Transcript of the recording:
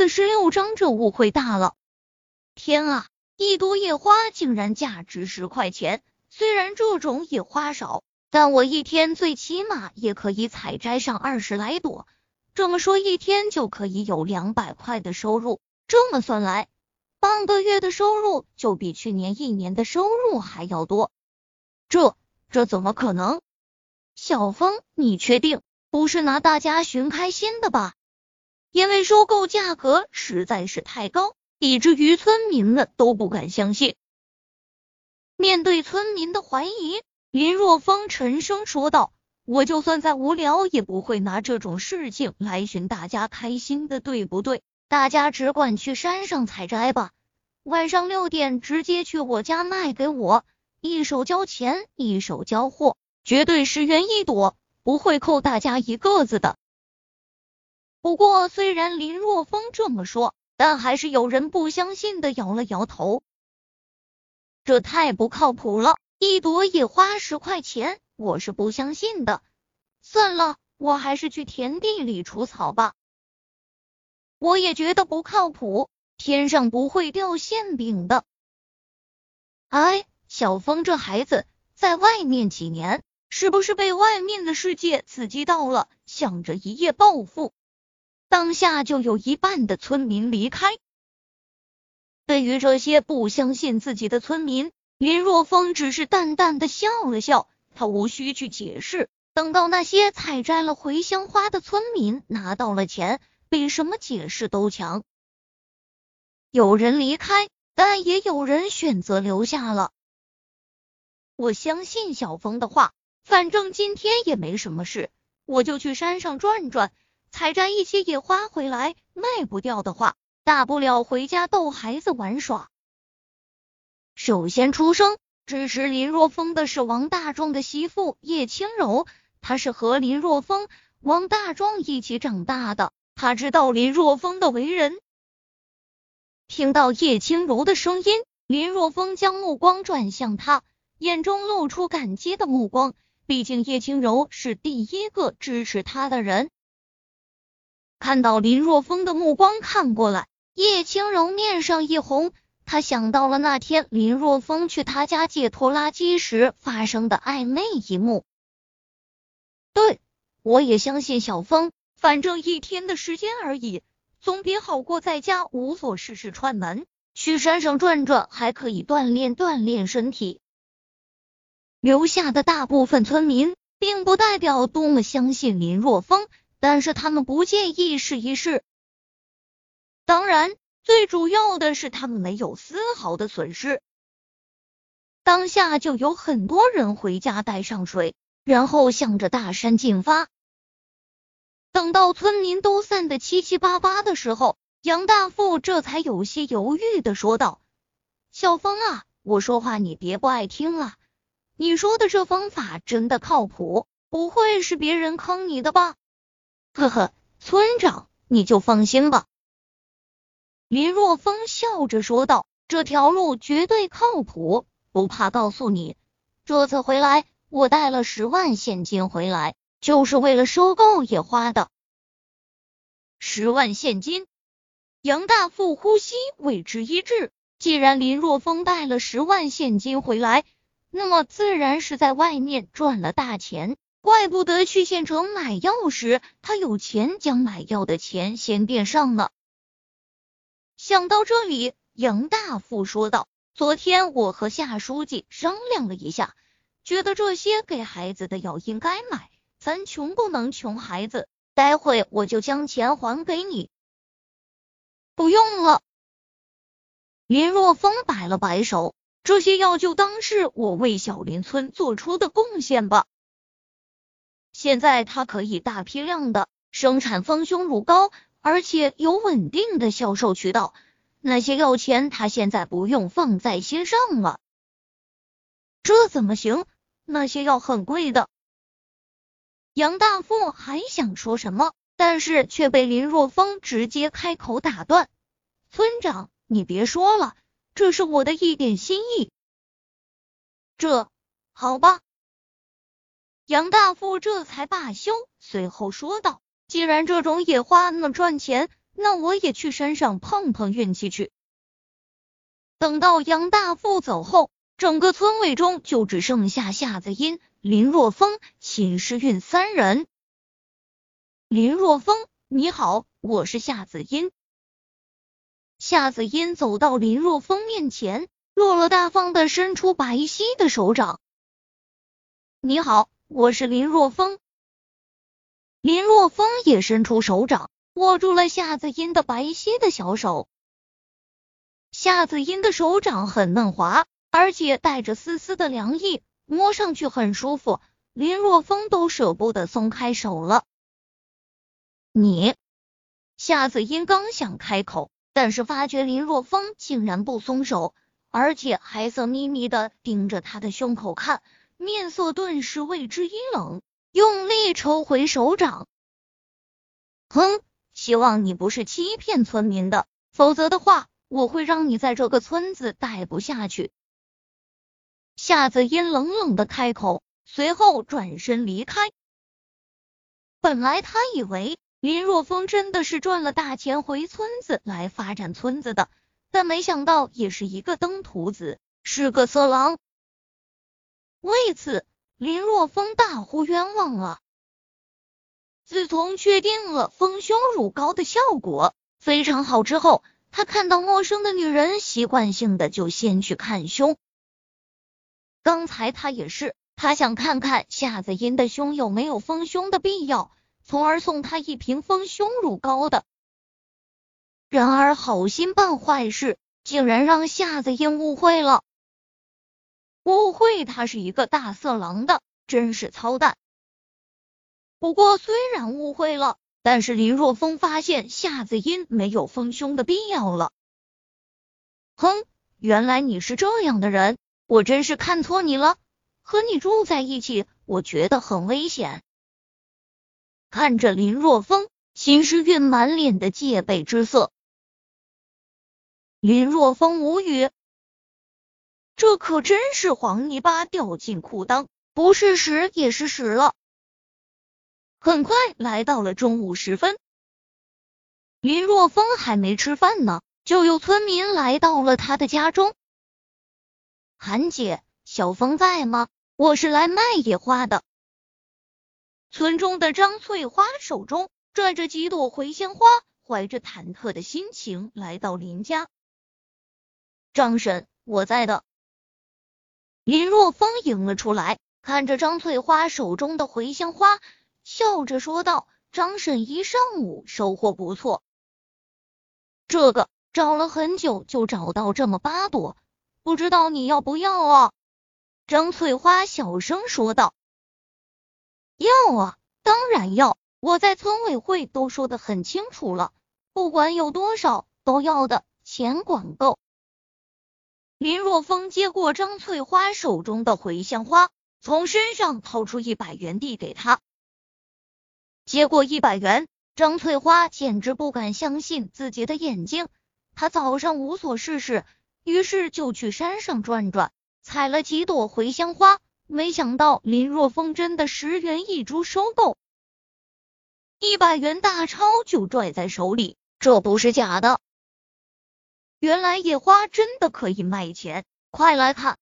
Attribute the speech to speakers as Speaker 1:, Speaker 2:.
Speaker 1: 四十六章，这误会大了！天啊，一朵野花竟然价值十块钱！虽然这种野花少，但我一天最起码也可以采摘上二十来朵。这么说，一天就可以有两百块的收入。这么算来，半个月的收入就比去年一年的收入还要多。这这怎么可能？小峰，你确定不是拿大家寻开心的吧？因为收购价格实在是太高，以至于村民们都不敢相信。面对村民的怀疑，林若风沉声说道：“我就算再无聊，也不会拿这种事情来寻大家开心的，对不对？大家只管去山上采摘吧，晚上六点直接去我家卖给我，一手交钱，一手交货，绝对十元一朵，不会扣大家一个子的。”不过，虽然林若风这么说，但还是有人不相信的摇了摇头。这太不靠谱了，一朵也花十块钱，我是不相信的。算了，我还是去田地里除草吧。我也觉得不靠谱，天上不会掉馅饼的。哎，小峰这孩子在外面几年，是不是被外面的世界刺激到了，想着一夜暴富？当下就有一半的村民离开。对于这些不相信自己的村民，林若风只是淡淡的笑了笑，他无需去解释。等到那些采摘了茴香花的村民拿到了钱，比什么解释都强。有人离开，但也有人选择留下了。我相信小峰的话，反正今天也没什么事，我就去山上转转。采摘一些野花回来，卖不掉的话，大不了回家逗孩子玩耍。首先出生支持林若风的是王大壮的媳妇叶轻柔，她是和林若风、王大壮一起长大的，她知道林若风的为人。听到叶轻柔的声音，林若风将目光转向他，眼中露出感激的目光，毕竟叶轻柔是第一个支持他的人。看到林若风的目光看过来，叶轻柔面上一红，他想到了那天林若风去他家借拖拉机时发生的暧昧一幕。对，我也相信小峰，反正一天的时间而已，总比好过在家无所事事串门。去山上转转，还可以锻炼锻炼身体。留下的大部分村民，并不代表多么相信林若风。但是他们不介意试一试，当然，最主要的是他们没有丝毫的损失。当下就有很多人回家带上水，然后向着大山进发。等到村民都散得七七八八的时候，杨大富这才有些犹豫的说道：“小峰啊，我说话你别不爱听啊！你说的这方法真的靠谱？不会是别人坑你的吧？”呵呵，村长，你就放心吧。”林若风笑着说道，“这条路绝对靠谱，不怕告诉你，这次回来我带了十万现金回来，就是为了收购野花的。十万现金？”杨大富呼吸为之一滞。既然林若风带了十万现金回来，那么自然是在外面赚了大钱。怪不得去县城买药时，他有钱将买药的钱先垫上了。想到这里，杨大富说道：“昨天我和夏书记商量了一下，觉得这些给孩子的药应该买，咱穷不能穷孩子。待会我就将钱还给你。”不用了，林若风摆了摆手：“这些药就当是我为小林村做出的贡献吧。”现在他可以大批量的生产丰胸乳膏，而且有稳定的销售渠道。那些药钱他现在不用放在心上了。这怎么行？那些药很贵的。杨大富还想说什么，但是却被林若风直接开口打断：“村长，你别说了，这是我的一点心意。”这好吧。杨大富这才罢休，随后说道：“既然这种野花那么赚钱，那我也去山上碰碰运气去。等到杨大富走后，整个村委中就只剩下夏子音、林若风、秦诗韵三人。林若风，你好，我是夏子音。夏子音走到林若风面前，落落大方的伸出白皙的手掌。你好，我是林若风。林若风也伸出手掌，握住了夏子音的白皙的小手。夏子音的手掌很嫩滑，而且带着丝丝的凉意，摸上去很舒服。林若风都舍不得松开手了。你，夏子音刚想开口，但是发觉林若风竟然不松手，而且还色眯眯的盯着他的胸口看，面色顿时为之一冷。用力抽回手掌，哼！希望你不是欺骗村民的，否则的话，我会让你在这个村子待不下去。夏子音冷冷的开口，随后转身离开。本来他以为林若风真的是赚了大钱回村子来发展村子的，但没想到也是一个登徒子，是个色狼。为此。林若风大呼冤枉啊！自从确定了丰胸乳膏的效果非常好之后，他看到陌生的女人，习惯性的就先去看胸。刚才他也是，他想看看夏子音的胸有没有丰胸的必要，从而送他一瓶丰胸乳膏的。然而好心办坏事，竟然让夏子音误会了。误会他是一个大色狼的，真是操蛋。不过虽然误会了，但是林若风发现夏子音没有丰胸的必要了。哼，原来你是这样的人，我真是看错你了。和你住在一起，我觉得很危险。看着林若风，秦时运满脸的戒备之色。林若风无语。这可真是黄泥巴掉进裤裆，不是屎也是屎了。很快来到了中午时分，林若风还没吃饭呢，就有村民来到了他的家中。韩姐，小峰在吗？我是来卖野花的。村中的张翠花手中拽着几朵茴香花，怀着忐忑的心情来到林家。张婶，我在的。林若风迎了出来，看着张翠花手中的茴香花，笑着说道：“张婶一上午收获不错，这个找了很久就找到这么八朵，不知道你要不要啊？”张翠花小声说道：“要啊，当然要，我在村委会都说的很清楚了，不管有多少都要的，钱管够。”林若风接过张翠花手中的茴香花，从身上掏出一百元递给他。接过一百元，张翠花简直不敢相信自己的眼睛。他早上无所事事，于是就去山上转转，采了几朵茴香花。没想到林若风真的十元一株收购，一百元大钞就拽在手里，这不是假的。原来野花真的可以卖钱，快来看！